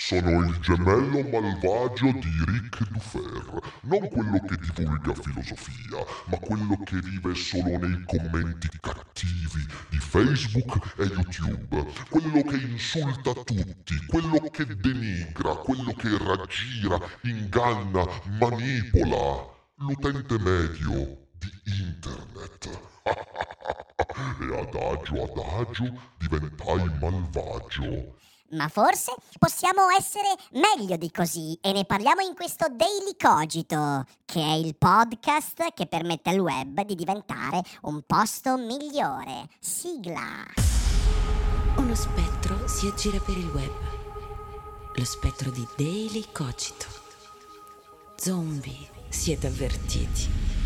sono il gemello malvagio di Ric Dufer, non quello che divulga filosofia, ma quello che vive solo nei commenti cattivi di Facebook e YouTube, quello che insulta tutti, quello che denigra, quello che raggira, inganna, manipola l'utente medio di internet. e adagio adagio diventai malvagio. Ma forse possiamo essere meglio di così e ne parliamo in questo Daily Cogito, che è il podcast che permette al web di diventare un posto migliore. Sigla. Uno spettro si aggira per il web. Lo spettro di Daily Cogito. Zombie, siete avvertiti.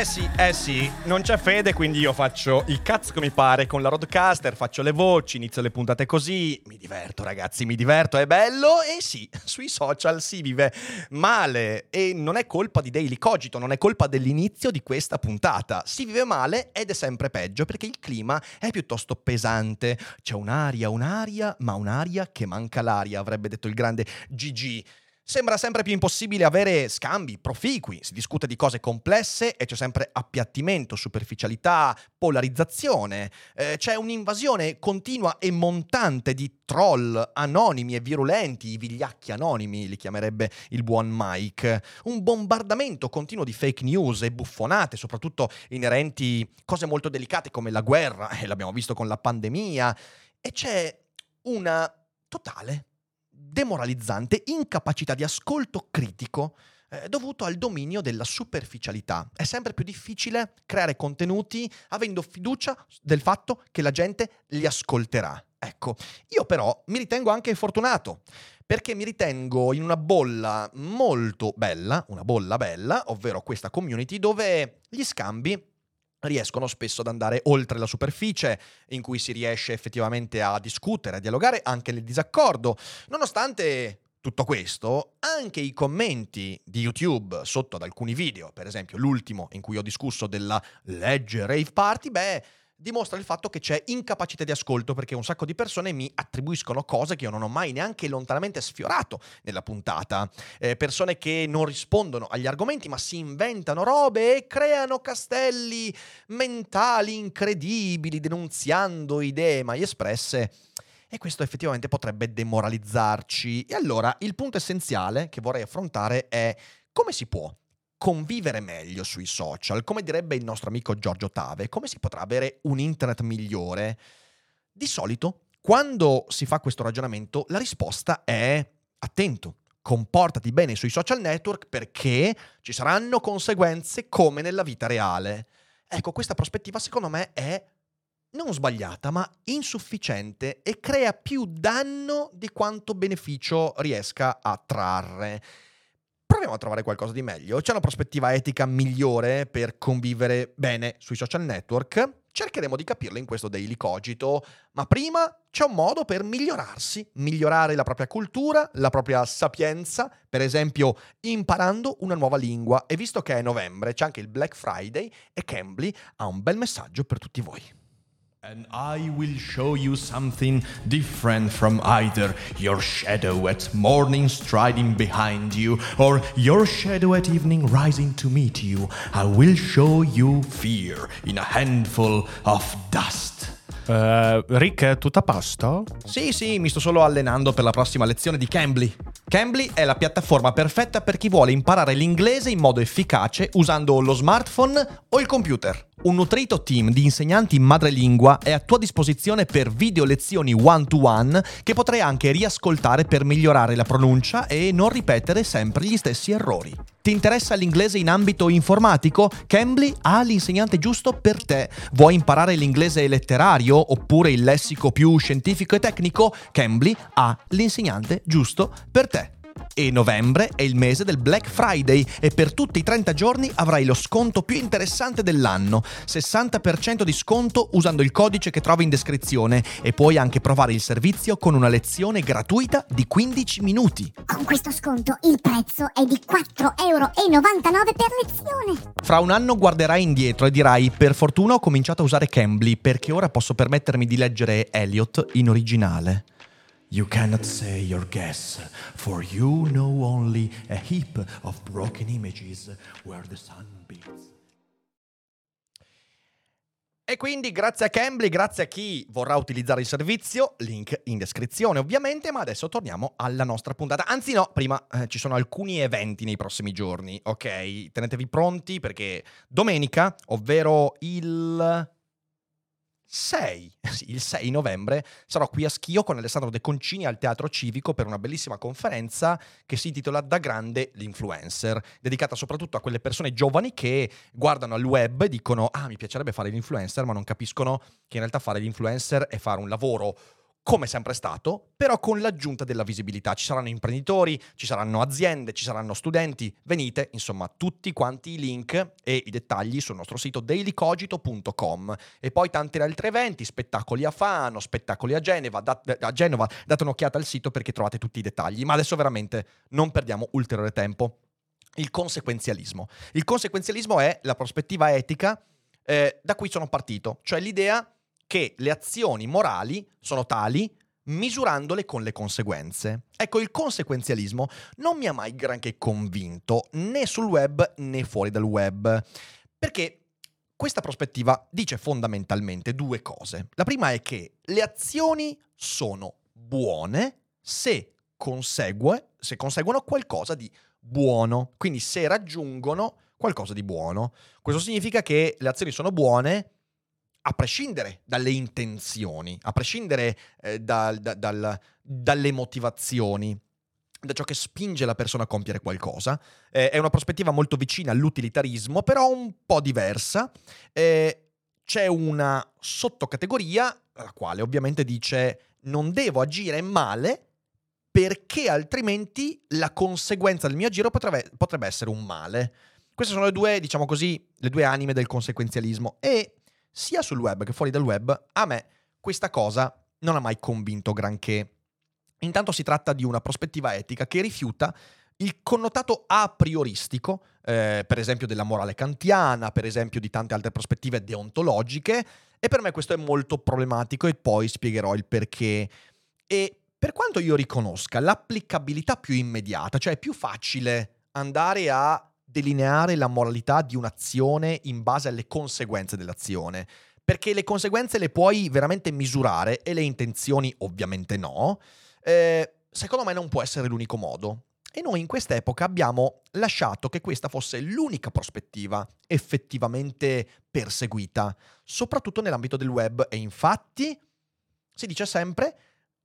Eh sì, eh sì, non c'è fede, quindi io faccio il cazzo che mi pare con la roadcaster, faccio le voci, inizio le puntate così, mi diverto ragazzi, mi diverto, è bello e sì, sui social si vive male e non è colpa di Daily Cogito, non è colpa dell'inizio di questa puntata, si vive male ed è sempre peggio perché il clima è piuttosto pesante, c'è un'aria, un'aria, ma un'aria che manca l'aria, avrebbe detto il grande Gigi. Sembra sempre più impossibile avere scambi proficui, si discute di cose complesse e c'è sempre appiattimento, superficialità, polarizzazione. Eh, c'è un'invasione continua e montante di troll anonimi e virulenti, i vigliacchi anonimi li chiamerebbe il buon Mike. Un bombardamento continuo di fake news e buffonate, soprattutto inerenti a cose molto delicate come la guerra, e l'abbiamo visto con la pandemia. E c'è una totale demoralizzante incapacità di ascolto critico eh, dovuto al dominio della superficialità. È sempre più difficile creare contenuti avendo fiducia del fatto che la gente li ascolterà. Ecco, io però mi ritengo anche fortunato perché mi ritengo in una bolla molto bella, una bolla bella, ovvero questa community dove gli scambi riescono spesso ad andare oltre la superficie, in cui si riesce effettivamente a discutere, a dialogare anche nel disaccordo, nonostante tutto questo, anche i commenti di YouTube sotto ad alcuni video, per esempio l'ultimo in cui ho discusso della legge Rave Party, beh, dimostra il fatto che c'è incapacità di ascolto perché un sacco di persone mi attribuiscono cose che io non ho mai neanche lontanamente sfiorato nella puntata. Eh, persone che non rispondono agli argomenti ma si inventano robe e creano castelli mentali incredibili denunziando idee mai espresse. E questo effettivamente potrebbe demoralizzarci. E allora il punto essenziale che vorrei affrontare è come si può convivere meglio sui social, come direbbe il nostro amico Giorgio Tave, come si potrà avere un internet migliore? Di solito, quando si fa questo ragionamento, la risposta è attento, comportati bene sui social network perché ci saranno conseguenze come nella vita reale. Ecco, questa prospettiva secondo me è non sbagliata, ma insufficiente e crea più danno di quanto beneficio riesca a trarre proviamo a trovare qualcosa di meglio. C'è una prospettiva etica migliore per convivere bene sui social network? Cercheremo di capirlo in questo Daily Cogito, ma prima c'è un modo per migliorarsi, migliorare la propria cultura, la propria sapienza, per esempio imparando una nuova lingua. E visto che è novembre, c'è anche il Black Friday e Cambly ha un bel messaggio per tutti voi. And I will show you something different from either your shadow at morning striding behind you or your shadow at evening rising to meet you. I will show you fear in a handful of dust. Uh, Rick, tutto a posto? Sì, sì, mi sto solo allenando per la prossima lezione di Cambly. Cambly è la piattaforma perfetta per chi vuole imparare l'inglese in modo efficace usando lo smartphone o il computer. Un nutrito team di insegnanti in madrelingua è a tua disposizione per video lezioni one-to-one che potrai anche riascoltare per migliorare la pronuncia e non ripetere sempre gli stessi errori. Ti interessa l'inglese in ambito informatico? Cambly ha l'insegnante giusto per te. Vuoi imparare l'inglese letterario oppure il lessico più scientifico e tecnico? Cambly ha l'insegnante giusto per te. E novembre è il mese del Black Friday e per tutti i 30 giorni avrai lo sconto più interessante dell'anno, 60% di sconto usando il codice che trovi in descrizione e puoi anche provare il servizio con una lezione gratuita di 15 minuti. Con questo sconto il prezzo è di 4,99 euro per lezione. Fra un anno guarderai indietro e dirai per fortuna ho cominciato a usare Cambly perché ora posso permettermi di leggere Eliot in originale. You cannot say your guess, for you know only a heap of broken images where the sun beats. E quindi grazie a Cambly, grazie a chi vorrà utilizzare il servizio, link in descrizione ovviamente, ma adesso torniamo alla nostra puntata. Anzi no, prima eh, ci sono alcuni eventi nei prossimi giorni, ok? Tenetevi pronti perché domenica, ovvero il 6, sì, il 6 novembre sarò qui a Schio con Alessandro De Concini al Teatro Civico per una bellissima conferenza che si intitola Da grande l'influencer, dedicata soprattutto a quelle persone giovani che guardano al web e dicono "Ah, mi piacerebbe fare l'influencer", ma non capiscono che in realtà fare l'influencer è fare un lavoro come sempre stato, però con l'aggiunta della visibilità. Ci saranno imprenditori, ci saranno aziende, ci saranno studenti. Venite, insomma, tutti quanti i link e i dettagli sul nostro sito dailycogito.com. E poi tanti altri eventi, spettacoli a Fano, spettacoli a Genova, da, a Genova. Date un'occhiata al sito perché trovate tutti i dettagli. Ma adesso veramente non perdiamo ulteriore tempo. Il conseguenzialismo. Il conseguenzialismo è la prospettiva etica eh, da cui sono partito, cioè l'idea che le azioni morali sono tali misurandole con le conseguenze. Ecco, il conseguenzialismo non mi ha mai granché convinto né sul web né fuori dal web, perché questa prospettiva dice fondamentalmente due cose. La prima è che le azioni sono buone se, consegue, se conseguono qualcosa di buono, quindi se raggiungono qualcosa di buono. Questo significa che le azioni sono buone a prescindere dalle intenzioni, a prescindere eh, da, da, dal, dalle motivazioni, da ciò che spinge la persona a compiere qualcosa. Eh, è una prospettiva molto vicina all'utilitarismo, però un po' diversa. Eh, c'è una sottocategoria, la quale ovviamente dice non devo agire male perché altrimenti la conseguenza del mio agire potrebbe, potrebbe essere un male. Queste sono le due, diciamo così, le due anime del conseguenzialismo. E sia sul web che fuori dal web, a me questa cosa non ha mai convinto granché. Intanto si tratta di una prospettiva etica che rifiuta il connotato a prioristico, eh, per esempio della morale kantiana, per esempio di tante altre prospettive deontologiche, e per me questo è molto problematico e poi spiegherò il perché. E per quanto io riconosca l'applicabilità più immediata, cioè è più facile andare a delineare la moralità di un'azione in base alle conseguenze dell'azione. Perché le conseguenze le puoi veramente misurare e le intenzioni ovviamente no. Eh, secondo me non può essere l'unico modo. E noi in quest'epoca abbiamo lasciato che questa fosse l'unica prospettiva effettivamente perseguita, soprattutto nell'ambito del web. E infatti si dice sempre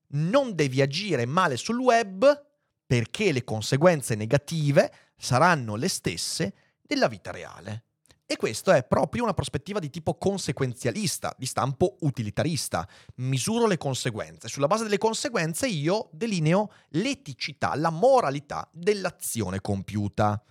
non devi agire male sul web perché le conseguenze negative saranno le stesse della vita reale. E questo è proprio una prospettiva di tipo conseguenzialista, di stampo utilitarista. Misuro le conseguenze. Sulla base delle conseguenze io delineo l'eticità, la moralità dell'azione compiuta.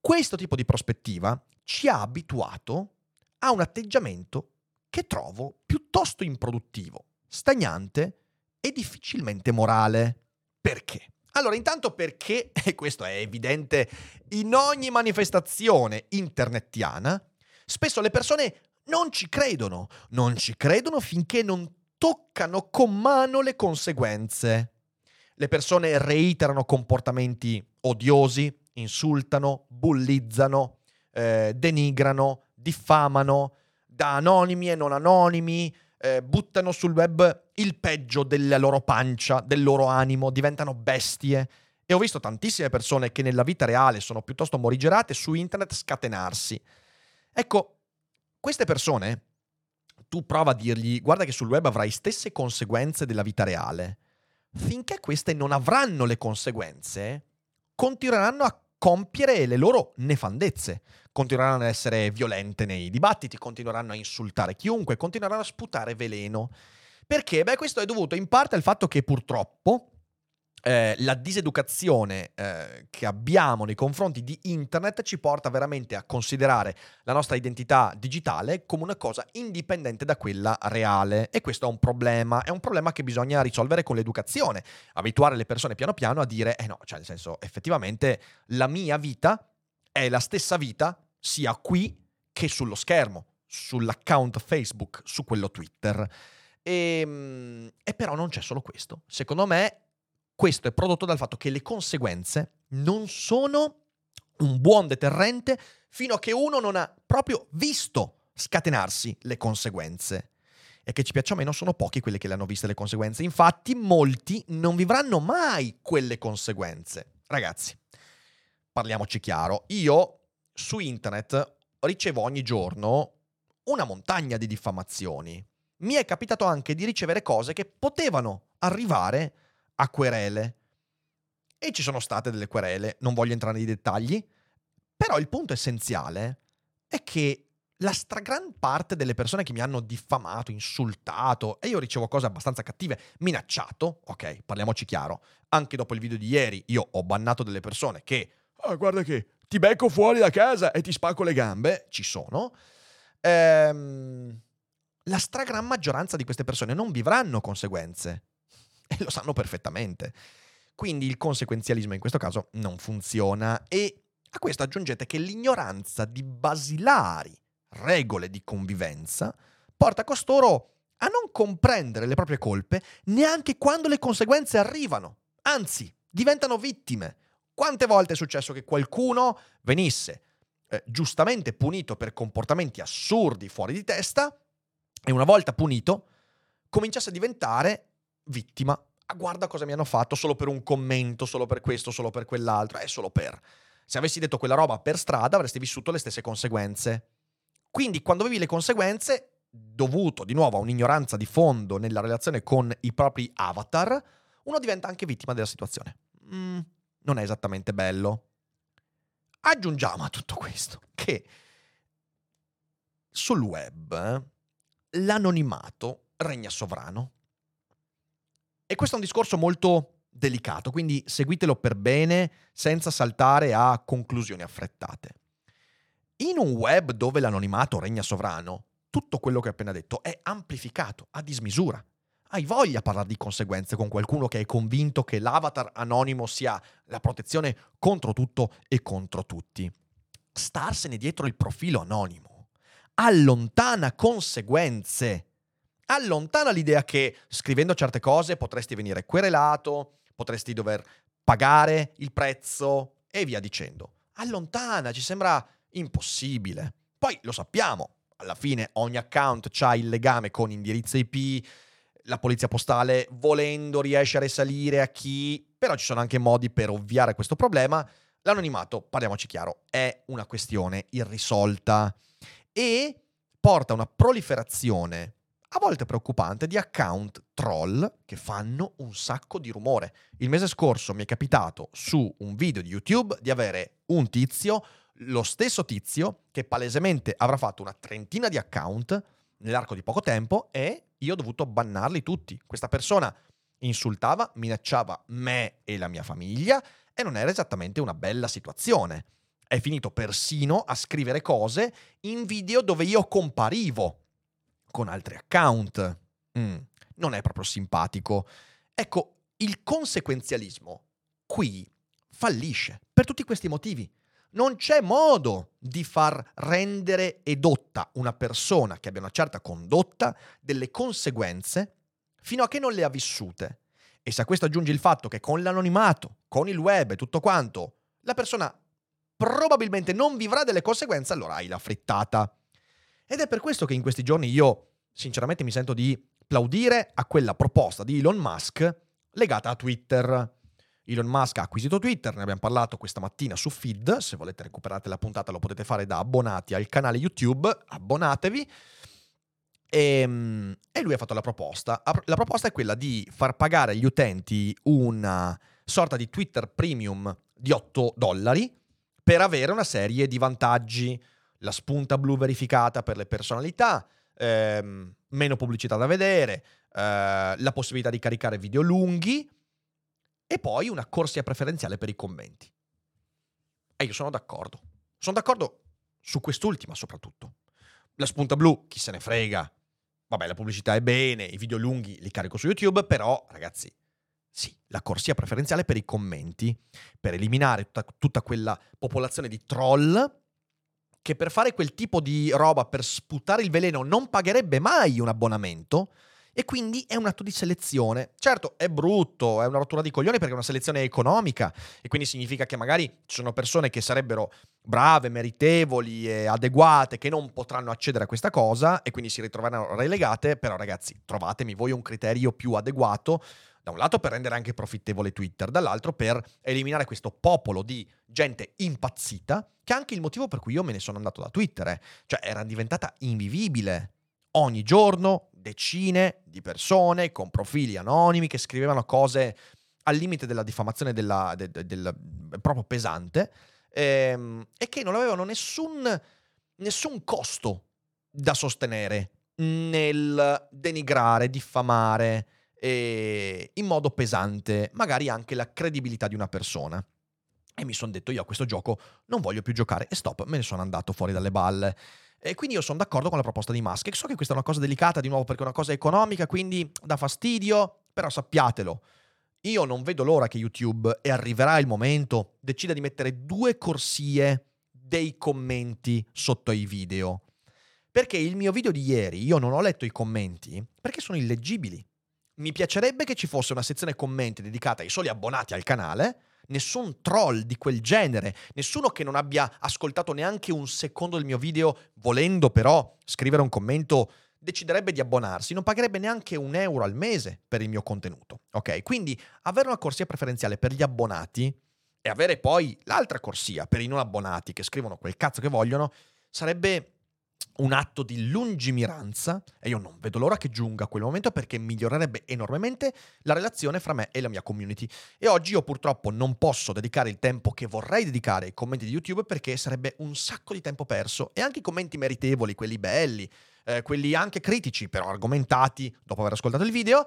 Questo tipo di prospettiva ci ha abituato a un atteggiamento che trovo piuttosto improduttivo, stagnante e difficilmente morale. Perché? Allora, intanto perché, e questo è evidente in ogni manifestazione internettiana, spesso le persone non ci credono, non ci credono finché non toccano con mano le conseguenze. Le persone reiterano comportamenti odiosi, insultano, bullizzano, eh, denigrano, diffamano, da anonimi e non anonimi, eh, buttano sul web il peggio della loro pancia, del loro animo, diventano bestie. E ho visto tantissime persone che nella vita reale sono piuttosto morigerate su internet scatenarsi. Ecco, queste persone, tu prova a dirgli, guarda che sul web avrai stesse conseguenze della vita reale. Finché queste non avranno le conseguenze, continueranno a compiere le loro nefandezze. Continueranno ad essere violente nei dibattiti, continueranno a insultare chiunque, continueranno a sputare veleno. Perché? Beh, questo è dovuto in parte al fatto che purtroppo eh, la diseducazione eh, che abbiamo nei confronti di internet ci porta veramente a considerare la nostra identità digitale come una cosa indipendente da quella reale e questo è un problema, è un problema che bisogna risolvere con l'educazione, abituare le persone piano piano a dire eh no, cioè nel senso effettivamente la mia vita è la stessa vita sia qui che sullo schermo, sull'account Facebook, su quello Twitter. E, ehm, e però non c'è solo questo. Secondo me questo è prodotto dal fatto che le conseguenze non sono un buon deterrente fino a che uno non ha proprio visto scatenarsi le conseguenze. E che ci piaccia o meno sono pochi quelli che le hanno viste le conseguenze. Infatti molti non vivranno mai quelle conseguenze. Ragazzi, parliamoci chiaro. Io su internet ricevo ogni giorno una montagna di diffamazioni. Mi è capitato anche di ricevere cose che potevano arrivare a querele. E ci sono state delle querele, non voglio entrare nei dettagli, però il punto essenziale è che la stragran parte delle persone che mi hanno diffamato, insultato, e io ricevo cose abbastanza cattive, minacciato, ok, parliamoci chiaro, anche dopo il video di ieri io ho bannato delle persone che, ah, guarda che ti becco fuori da casa e ti spacco le gambe, ci sono, ehm, la stragran maggioranza di queste persone non vivranno conseguenze e lo sanno perfettamente. Quindi il conseguenzialismo in questo caso non funziona e a questo aggiungete che l'ignoranza di basilari regole di convivenza porta costoro a non comprendere le proprie colpe neanche quando le conseguenze arrivano. Anzi, diventano vittime. Quante volte è successo che qualcuno venisse eh, giustamente punito per comportamenti assurdi fuori di testa e una volta punito cominciasse a diventare vittima. Ah, guarda cosa mi hanno fatto solo per un commento, solo per questo, solo per quell'altro, è solo per. Se avessi detto quella roba per strada avresti vissuto le stesse conseguenze. Quindi quando vivi le conseguenze, dovuto di nuovo a un'ignoranza di fondo nella relazione con i propri avatar, uno diventa anche vittima della situazione. Mm, non è esattamente bello. Aggiungiamo a tutto questo che sul web l'anonimato regna sovrano. E questo è un discorso molto delicato, quindi seguitelo per bene senza saltare a conclusioni affrettate. In un web dove l'anonimato regna sovrano, tutto quello che ho appena detto è amplificato a dismisura. Hai voglia a parlare di conseguenze con qualcuno che è convinto che l'avatar anonimo sia la protezione contro tutto e contro tutti. Starsene dietro il profilo anonimo allontana conseguenze allontana l'idea che scrivendo certe cose potresti venire querelato, potresti dover pagare il prezzo e via dicendo. Allontana, ci sembra impossibile. Poi lo sappiamo, alla fine ogni account ha il legame con indirizzo IP, la polizia postale volendo riesce a risalire a chi, però ci sono anche modi per ovviare questo problema. L'anonimato, parliamoci chiaro, è una questione irrisolta e porta a una proliferazione a volte preoccupante, di account troll che fanno un sacco di rumore. Il mese scorso mi è capitato su un video di YouTube di avere un tizio, lo stesso tizio, che palesemente avrà fatto una trentina di account nell'arco di poco tempo e io ho dovuto bannarli tutti. Questa persona insultava, minacciava me e la mia famiglia e non era esattamente una bella situazione. È finito persino a scrivere cose in video dove io comparivo con altri account. Mm, non è proprio simpatico. Ecco, il conseguenzialismo qui fallisce per tutti questi motivi. Non c'è modo di far rendere edotta una persona che abbia una certa condotta delle conseguenze fino a che non le ha vissute. E se a questo aggiungi il fatto che con l'anonimato, con il web e tutto quanto, la persona probabilmente non vivrà delle conseguenze, allora hai la frittata. Ed è per questo che in questi giorni io, sinceramente, mi sento di plaudire a quella proposta di Elon Musk legata a Twitter. Elon Musk ha acquisito Twitter, ne abbiamo parlato questa mattina su Feed, se volete recuperare la puntata lo potete fare da abbonati al canale YouTube, abbonatevi. E, ehm, e, lui ha fatto la proposta. La proposta è quella di far pagare agli utenti una sorta di Twitter premium di 8 dollari per avere una serie di vantaggi la spunta blu verificata per le personalità, ehm, meno pubblicità da vedere, eh, la possibilità di caricare video lunghi e poi una corsia preferenziale per i commenti. E io sono d'accordo. Sono d'accordo su quest'ultima soprattutto. La spunta blu, chi se ne frega. Vabbè, la pubblicità è bene, i video lunghi li carico su YouTube, però ragazzi, sì, la corsia preferenziale per i commenti, per eliminare tutta, tutta quella popolazione di troll che per fare quel tipo di roba, per sputare il veleno, non pagherebbe mai un abbonamento, e quindi è un atto di selezione. Certo, è brutto, è una rottura di coglioni perché è una selezione economica e quindi significa che magari ci sono persone che sarebbero brave, meritevoli e adeguate che non potranno accedere a questa cosa e quindi si ritroveranno relegate, però ragazzi, trovatemi voi un criterio più adeguato da un lato per rendere anche profittevole Twitter, dall'altro per eliminare questo popolo di gente impazzita, che è anche il motivo per cui io me ne sono andato da Twitter, eh. cioè era diventata invivibile. Ogni giorno decine di persone con profili anonimi che scrivevano cose al limite della diffamazione della, de, de, del, proprio pesante ehm, e che non avevano nessun, nessun costo da sostenere nel denigrare, diffamare eh, in modo pesante, magari anche la credibilità di una persona. E mi sono detto io a questo gioco non voglio più giocare e stop, me ne sono andato fuori dalle balle. E quindi io sono d'accordo con la proposta di Musk. So che questa è una cosa delicata, di nuovo, perché è una cosa economica, quindi dà fastidio, però sappiatelo. Io non vedo l'ora che YouTube, e arriverà il momento, decida di mettere due corsie dei commenti sotto ai video. Perché il mio video di ieri, io non ho letto i commenti, perché sono illeggibili. Mi piacerebbe che ci fosse una sezione commenti dedicata ai soli abbonati al canale, nessun troll di quel genere, nessuno che non abbia ascoltato neanche un secondo del mio video, volendo però scrivere un commento, deciderebbe di abbonarsi, non pagherebbe neanche un euro al mese per il mio contenuto. Ok? Quindi avere una corsia preferenziale per gli abbonati e avere poi l'altra corsia per i non abbonati che scrivono quel cazzo che vogliono sarebbe un atto di lungimiranza e io non vedo l'ora che giunga quel momento perché migliorerebbe enormemente la relazione fra me e la mia community. E oggi io purtroppo non posso dedicare il tempo che vorrei dedicare ai commenti di YouTube perché sarebbe un sacco di tempo perso e anche i commenti meritevoli, quelli belli, eh, quelli anche critici però argomentati dopo aver ascoltato il video,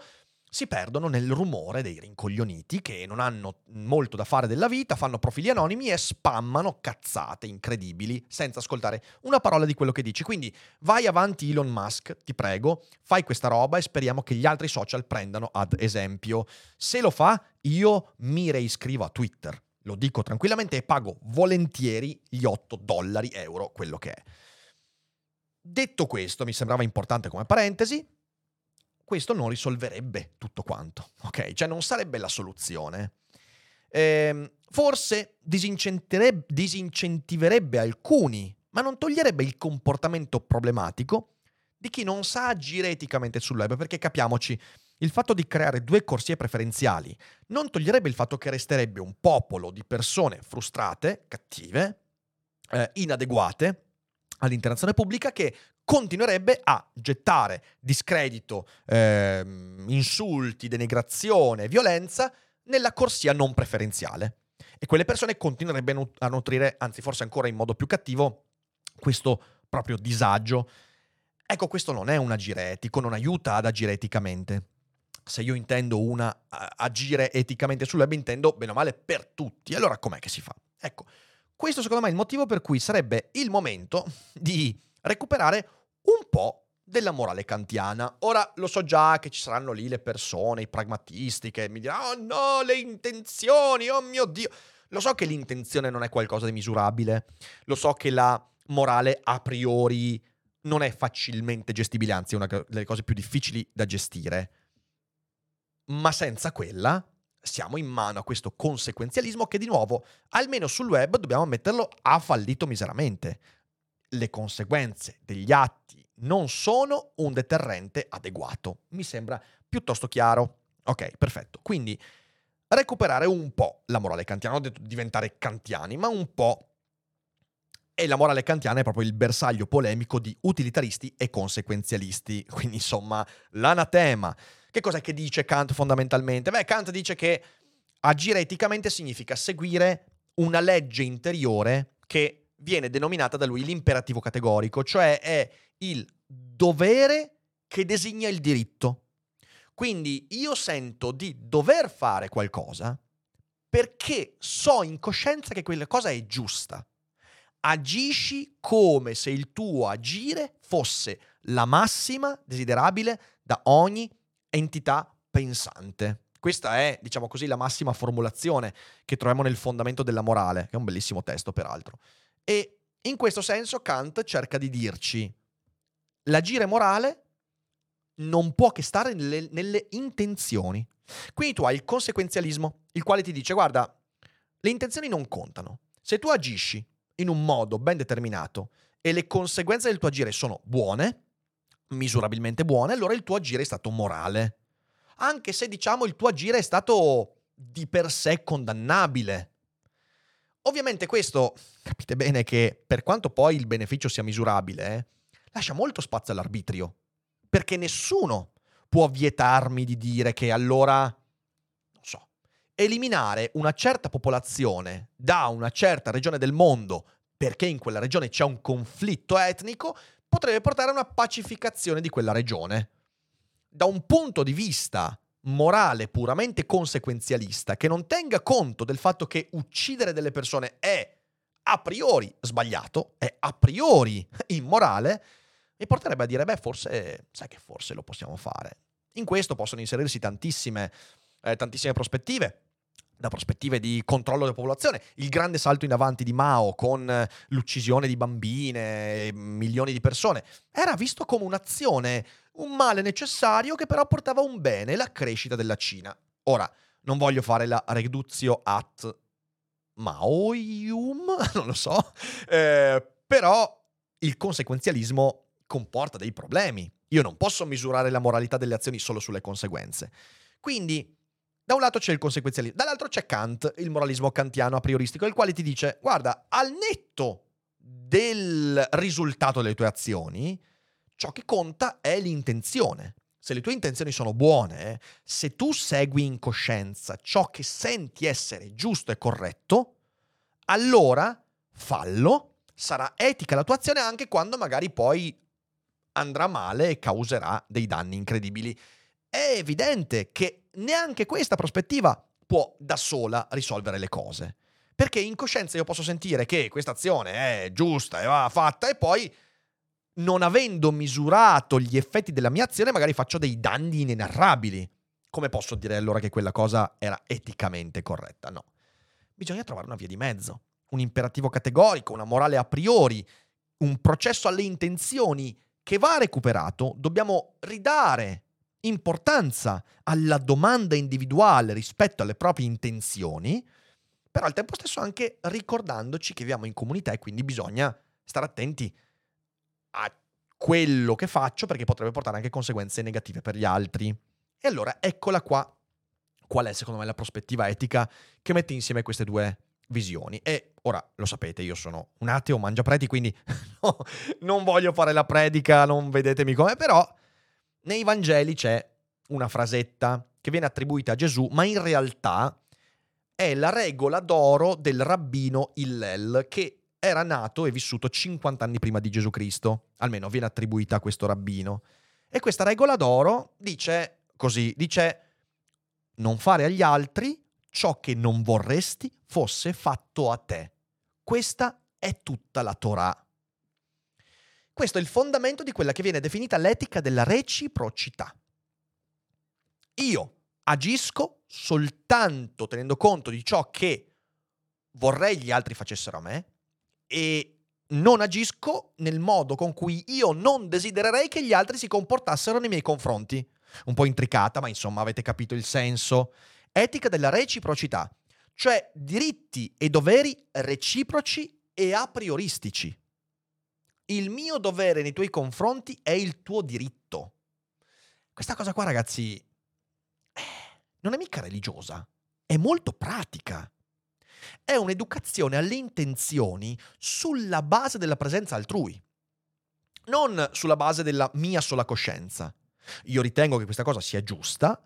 si perdono nel rumore dei rincoglioniti che non hanno molto da fare della vita, fanno profili anonimi e spammano cazzate incredibili senza ascoltare una parola di quello che dici. Quindi vai avanti Elon Musk, ti prego, fai questa roba e speriamo che gli altri social prendano ad esempio. Se lo fa, io mi reiscrivo a Twitter. Lo dico tranquillamente e pago volentieri gli 8 dollari euro, quello che è. Detto questo, mi sembrava importante come parentesi, questo non risolverebbe tutto quanto, ok? Cioè non sarebbe la soluzione. Ehm, forse disincentiverebbe alcuni, ma non toglierebbe il comportamento problematico di chi non sa agire eticamente sul web, perché capiamoci, il fatto di creare due corsie preferenziali non toglierebbe il fatto che resterebbe un popolo di persone frustrate, cattive, eh, inadeguate all'interazione pubblica che continuerebbe a gettare discredito, eh, insulti, denigrazione, violenza nella corsia non preferenziale. E quelle persone continuerebbero a nutrire, anzi forse ancora in modo più cattivo, questo proprio disagio. Ecco, questo non è un agire etico, non aiuta ad agire eticamente. Se io intendo una agire eticamente sul web, intendo bene o male per tutti. Allora com'è che si fa? Ecco, questo secondo me è il motivo per cui sarebbe il momento di recuperare un po' della morale kantiana. Ora lo so già che ci saranno lì le persone, i pragmatisti che mi diranno: "Oh no, le intenzioni, oh mio Dio". Lo so che l'intenzione non è qualcosa di misurabile. Lo so che la morale a priori non è facilmente gestibile, anzi è una delle cose più difficili da gestire. Ma senza quella siamo in mano a questo conseguenzialismo che di nuovo, almeno sul web, dobbiamo ammetterlo, ha fallito miseramente le conseguenze degli atti non sono un deterrente adeguato. Mi sembra piuttosto chiaro. Ok, perfetto. Quindi recuperare un po' la morale kantiana. Non ho detto diventare kantiani, ma un po'. E la morale kantiana è proprio il bersaglio polemico di utilitaristi e conseguenzialisti. Quindi, insomma, l'anatema. Che cos'è che dice Kant fondamentalmente? Beh, Kant dice che agire eticamente significa seguire una legge interiore che viene denominata da lui l'imperativo categorico, cioè è il dovere che designa il diritto. Quindi io sento di dover fare qualcosa, perché so in coscienza che quella cosa è giusta. Agisci come se il tuo agire fosse la massima desiderabile da ogni entità pensante. Questa è, diciamo così, la massima formulazione che troviamo nel fondamento della morale, che è un bellissimo testo peraltro. E in questo senso Kant cerca di dirci, l'agire morale non può che stare nelle, nelle intenzioni. Quindi tu hai il conseguenzialismo, il quale ti dice, guarda, le intenzioni non contano. Se tu agisci in un modo ben determinato e le conseguenze del tuo agire sono buone, misurabilmente buone, allora il tuo agire è stato morale. Anche se diciamo il tuo agire è stato di per sé condannabile. Ovviamente questo, capite bene che per quanto poi il beneficio sia misurabile, eh, lascia molto spazio all'arbitrio, perché nessuno può vietarmi di dire che allora, non so, eliminare una certa popolazione da una certa regione del mondo perché in quella regione c'è un conflitto etnico, potrebbe portare a una pacificazione di quella regione. Da un punto di vista morale puramente conseguenzialista, che non tenga conto del fatto che uccidere delle persone è a priori sbagliato, è a priori immorale, mi porterebbe a dire, beh, forse, sai che forse lo possiamo fare. In questo possono inserirsi tantissime, eh, tantissime prospettive da prospettive di controllo della popolazione, il grande salto in avanti di Mao con eh, l'uccisione di bambine, e milioni di persone, era visto come un'azione, un male necessario che però portava un bene, la crescita della Cina. Ora, non voglio fare la reduzio at Maoium, non lo so, eh, però il conseguenzialismo comporta dei problemi. Io non posso misurare la moralità delle azioni solo sulle conseguenze. Quindi, da un lato c'è il conseguenzialismo, dall'altro c'è Kant, il moralismo kantiano a prioristico, il quale ti dice, guarda, al netto del risultato delle tue azioni, ciò che conta è l'intenzione. Se le tue intenzioni sono buone, se tu segui in coscienza ciò che senti essere giusto e corretto, allora fallo, sarà etica la tua azione anche quando magari poi andrà male e causerà dei danni incredibili. È evidente che neanche questa prospettiva può da sola risolvere le cose. Perché in coscienza io posso sentire che questa azione è giusta e va fatta e poi non avendo misurato gli effetti della mia azione magari faccio dei danni inenarrabili. Come posso dire allora che quella cosa era eticamente corretta? No. Bisogna trovare una via di mezzo, un imperativo categorico, una morale a priori, un processo alle intenzioni che va recuperato, dobbiamo ridare importanza alla domanda individuale rispetto alle proprie intenzioni, però al tempo stesso anche ricordandoci che viviamo in comunità e quindi bisogna stare attenti a quello che faccio perché potrebbe portare anche conseguenze negative per gli altri. E allora eccola qua qual è secondo me la prospettiva etica che mette insieme queste due visioni. E ora lo sapete, io sono un ateo, mangia preti, quindi no, non voglio fare la predica, non vedetemi come, però nei Vangeli c'è una frasetta che viene attribuita a Gesù, ma in realtà è la regola d'oro del rabbino Hillel che era nato e vissuto 50 anni prima di Gesù Cristo, almeno viene attribuita a questo rabbino. E questa regola d'oro dice così, dice non fare agli altri ciò che non vorresti fosse fatto a te. Questa è tutta la Torah. Questo è il fondamento di quella che viene definita l'etica della reciprocità. Io agisco soltanto tenendo conto di ciò che vorrei gli altri facessero a me e non agisco nel modo con cui io non desidererei che gli altri si comportassero nei miei confronti. Un po' intricata, ma insomma avete capito il senso etica della reciprocità, cioè diritti e doveri reciproci e a prioristici. Il mio dovere nei tuoi confronti è il tuo diritto. Questa cosa qua, ragazzi, eh, non è mica religiosa, è molto pratica. È un'educazione alle intenzioni sulla base della presenza altrui, non sulla base della mia sola coscienza. Io ritengo che questa cosa sia giusta,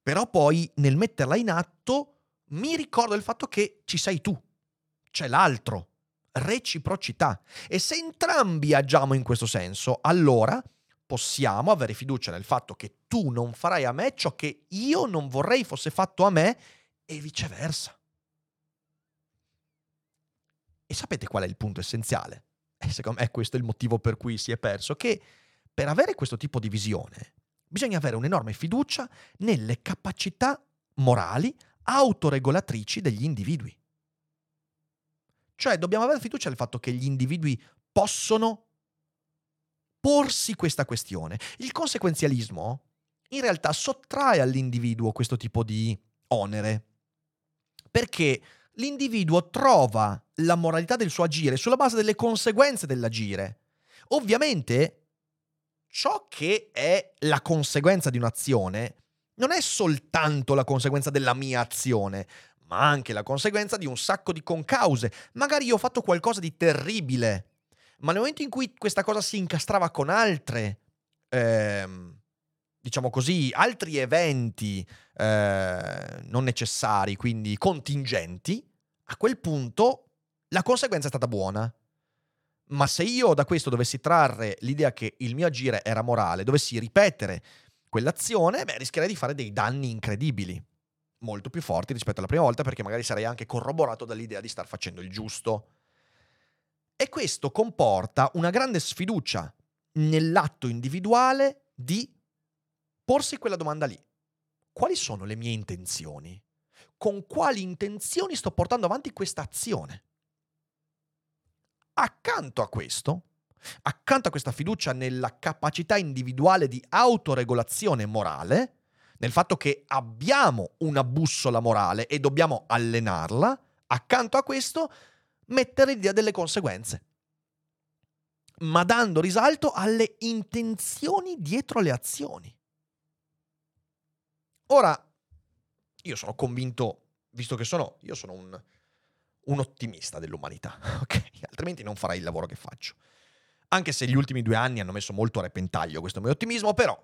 però poi nel metterla in atto mi ricordo il fatto che ci sei tu, c'è l'altro, reciprocità. E se entrambi agiamo in questo senso, allora possiamo avere fiducia nel fatto che tu non farai a me ciò che io non vorrei fosse fatto a me e viceversa. E sapete qual è il punto essenziale? E secondo me questo è il motivo per cui si è perso, che per avere questo tipo di visione bisogna avere un'enorme fiducia nelle capacità morali autoregolatrici degli individui. Cioè dobbiamo avere fiducia nel fatto che gli individui possono porsi questa questione. Il conseguenzialismo in realtà sottrae all'individuo questo tipo di onere, perché l'individuo trova la moralità del suo agire sulla base delle conseguenze dell'agire. Ovviamente ciò che è la conseguenza di un'azione non è soltanto la conseguenza della mia azione, ma anche la conseguenza di un sacco di concause. Magari io ho fatto qualcosa di terribile, ma nel momento in cui questa cosa si incastrava con altre, ehm, diciamo così, altri eventi eh, non necessari, quindi contingenti, a quel punto la conseguenza è stata buona. Ma se io da questo dovessi trarre l'idea che il mio agire era morale, dovessi ripetere quell'azione, beh, rischierei di fare dei danni incredibili molto più forti rispetto alla prima volta perché magari sarei anche corroborato dall'idea di star facendo il giusto. E questo comporta una grande sfiducia nell'atto individuale di porsi quella domanda lì. Quali sono le mie intenzioni? Con quali intenzioni sto portando avanti questa azione? Accanto a questo, accanto a questa fiducia nella capacità individuale di autoregolazione morale, nel fatto che abbiamo una bussola morale e dobbiamo allenarla, accanto a questo mettere l'idea delle conseguenze, ma dando risalto alle intenzioni dietro le azioni. Ora, io sono convinto, visto che sono, io sono un, un ottimista dell'umanità, ok? Altrimenti non farei il lavoro che faccio. Anche se gli ultimi due anni hanno messo molto a repentaglio questo mio ottimismo, però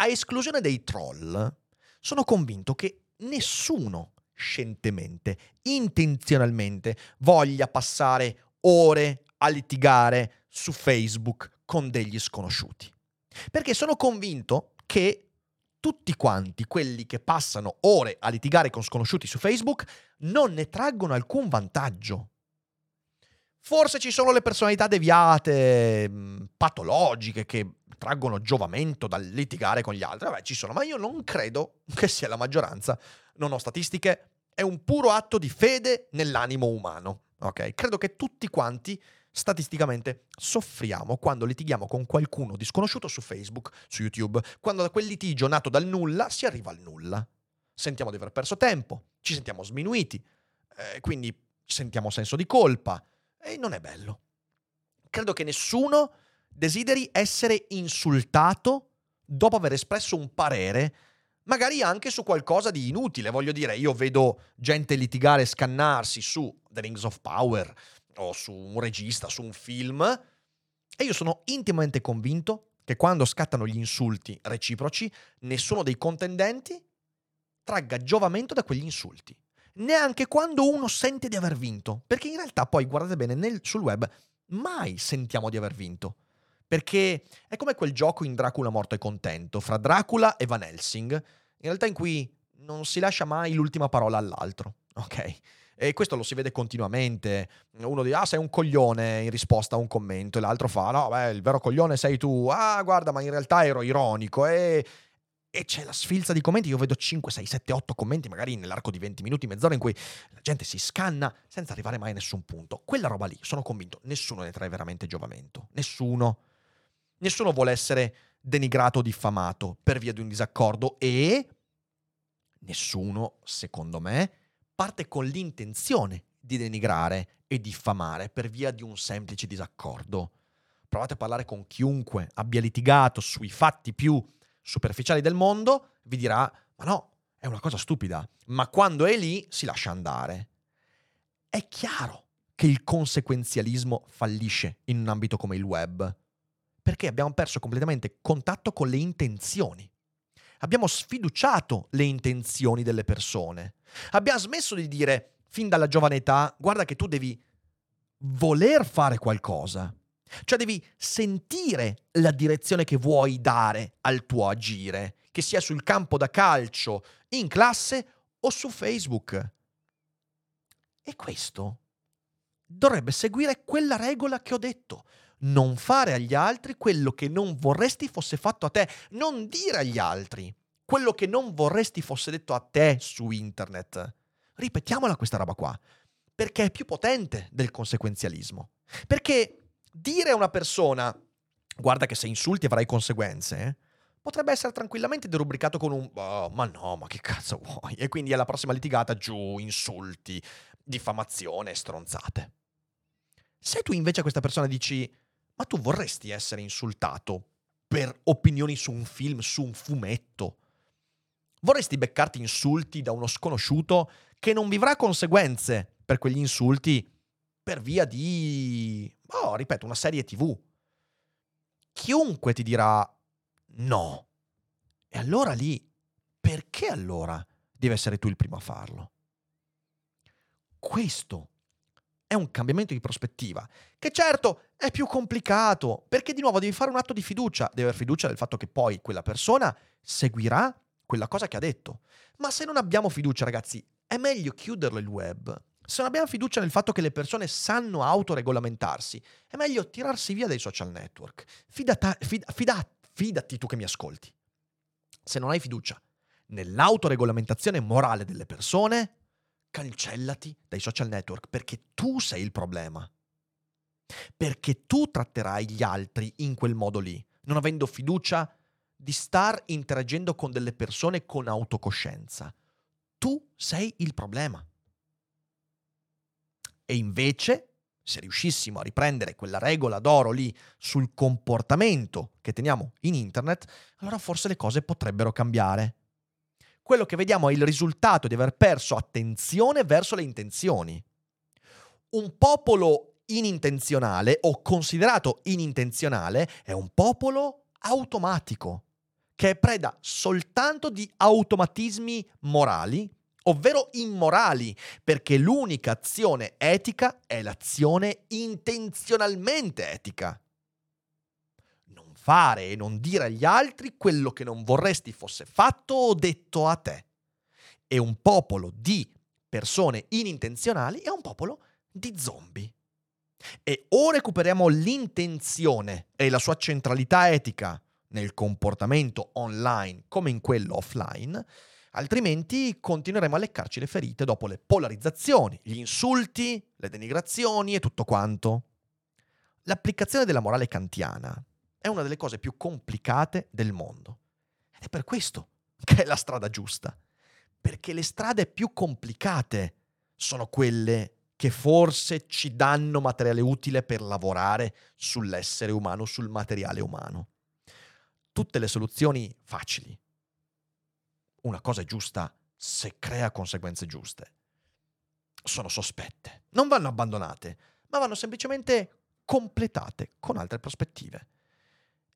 a esclusione dei troll, sono convinto che nessuno scientemente, intenzionalmente, voglia passare ore a litigare su Facebook con degli sconosciuti. Perché sono convinto che tutti quanti quelli che passano ore a litigare con sconosciuti su Facebook non ne traggono alcun vantaggio. Forse ci sono le personalità deviate, patologiche, che traggono giovamento dal litigare con gli altri. Vabbè, ci sono, ma io non credo che sia la maggioranza. Non ho statistiche, è un puro atto di fede nell'animo umano. Ok? Credo che tutti quanti statisticamente soffriamo quando litighiamo con qualcuno di sconosciuto su Facebook, su YouTube, quando da quel litigio nato dal nulla si arriva al nulla. Sentiamo di aver perso tempo, ci sentiamo sminuiti, eh, quindi sentiamo senso di colpa e non è bello. Credo che nessuno desideri essere insultato dopo aver espresso un parere, magari anche su qualcosa di inutile. Voglio dire, io vedo gente litigare e scannarsi su The Rings of Power o su un regista, su un film, e io sono intimamente convinto che quando scattano gli insulti reciproci, nessuno dei contendenti tragga giovamento da quegli insulti. Neanche quando uno sente di aver vinto. Perché in realtà poi, guardate bene, nel, sul web mai sentiamo di aver vinto. Perché è come quel gioco in Dracula morto e contento, fra Dracula e Van Helsing, in realtà in cui non si lascia mai l'ultima parola all'altro, ok? E questo lo si vede continuamente. Uno dice, ah, sei un coglione in risposta a un commento, e l'altro fa, no, beh, il vero coglione sei tu. Ah, guarda, ma in realtà ero ironico. E, e c'è la sfilza di commenti. Io vedo 5, 6, 7, 8 commenti, magari nell'arco di 20 minuti, mezz'ora, in cui la gente si scanna senza arrivare mai a nessun punto. Quella roba lì, sono convinto, nessuno ne trae veramente giovamento. Nessuno. Nessuno vuole essere denigrato o diffamato per via di un disaccordo e nessuno, secondo me, parte con l'intenzione di denigrare e diffamare per via di un semplice disaccordo. Provate a parlare con chiunque abbia litigato sui fatti più superficiali del mondo, vi dirà, ma no, è una cosa stupida, ma quando è lì si lascia andare. È chiaro che il conseguenzialismo fallisce in un ambito come il web perché abbiamo perso completamente contatto con le intenzioni. Abbiamo sfiduciato le intenzioni delle persone. Abbiamo smesso di dire fin dalla giovane età, guarda che tu devi voler fare qualcosa. Cioè devi sentire la direzione che vuoi dare al tuo agire, che sia sul campo da calcio, in classe o su Facebook. E questo dovrebbe seguire quella regola che ho detto. Non fare agli altri quello che non vorresti fosse fatto a te. Non dire agli altri quello che non vorresti fosse detto a te su internet. Ripetiamola questa roba qua, perché è più potente del conseguenzialismo. Perché dire a una persona, guarda che se insulti avrai conseguenze, eh, potrebbe essere tranquillamente derubricato con un oh, ma no, ma che cazzo vuoi? E quindi alla prossima litigata giù, insulti, diffamazione, stronzate. Se tu invece a questa persona dici ma tu vorresti essere insultato per opinioni su un film, su un fumetto? Vorresti beccarti insulti da uno sconosciuto che non vivrà conseguenze per quegli insulti per via di, oh, ripeto, una serie TV? Chiunque ti dirà no. E allora lì, perché allora devi essere tu il primo a farlo? Questo è un cambiamento di prospettiva, che certo è più complicato, perché di nuovo devi fare un atto di fiducia, devi avere fiducia nel fatto che poi quella persona seguirà quella cosa che ha detto. Ma se non abbiamo fiducia, ragazzi, è meglio chiuderlo il web. Se non abbiamo fiducia nel fatto che le persone sanno autoregolamentarsi, è meglio tirarsi via dai social network. Fidata, fid, fida, fidati tu che mi ascolti. Se non hai fiducia nell'autoregolamentazione morale delle persone, cancellati dai social network perché tu sei il problema. Perché tu tratterai gli altri in quel modo lì, non avendo fiducia di star interagendo con delle persone con autocoscienza. Tu sei il problema. E invece, se riuscissimo a riprendere quella regola d'oro lì sul comportamento che teniamo in internet, allora forse le cose potrebbero cambiare quello che vediamo è il risultato di aver perso attenzione verso le intenzioni. Un popolo inintenzionale o considerato inintenzionale è un popolo automatico, che è preda soltanto di automatismi morali, ovvero immorali, perché l'unica azione etica è l'azione intenzionalmente etica fare e non dire agli altri quello che non vorresti fosse fatto o detto a te. E un popolo di persone inintenzionali è un popolo di zombie. E o recuperiamo l'intenzione e la sua centralità etica nel comportamento online come in quello offline, altrimenti continueremo a leccarci le ferite dopo le polarizzazioni, gli insulti, le denigrazioni e tutto quanto. L'applicazione della morale kantiana è una delle cose più complicate del mondo. Ed è per questo che è la strada giusta. Perché le strade più complicate sono quelle che forse ci danno materiale utile per lavorare sull'essere umano, sul materiale umano. Tutte le soluzioni facili. Una cosa è giusta se crea conseguenze giuste. Sono sospette. Non vanno abbandonate, ma vanno semplicemente completate con altre prospettive.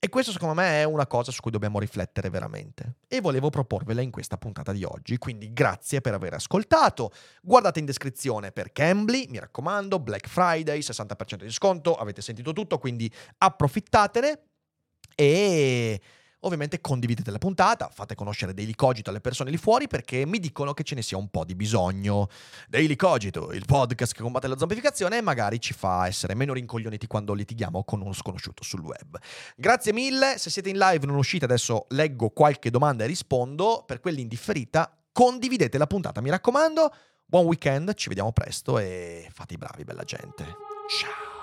E questo secondo me è una cosa su cui dobbiamo riflettere veramente. E volevo proporvela in questa puntata di oggi, quindi grazie per aver ascoltato. Guardate in descrizione per Cambly, mi raccomando, Black Friday, 60% di sconto, avete sentito tutto, quindi approfittatene. E Ovviamente condividete la puntata, fate conoscere Daily Cogito alle persone lì fuori perché mi dicono che ce ne sia un po' di bisogno. Daily Cogito, il podcast che combatte la zombificazione e magari ci fa essere meno rincoglioniti quando litighiamo con uno sconosciuto sul web. Grazie mille, se siete in live non uscite adesso leggo qualche domanda e rispondo, per quelli in differita condividete la puntata, mi raccomando. Buon weekend, ci vediamo presto e fate i bravi, bella gente. Ciao.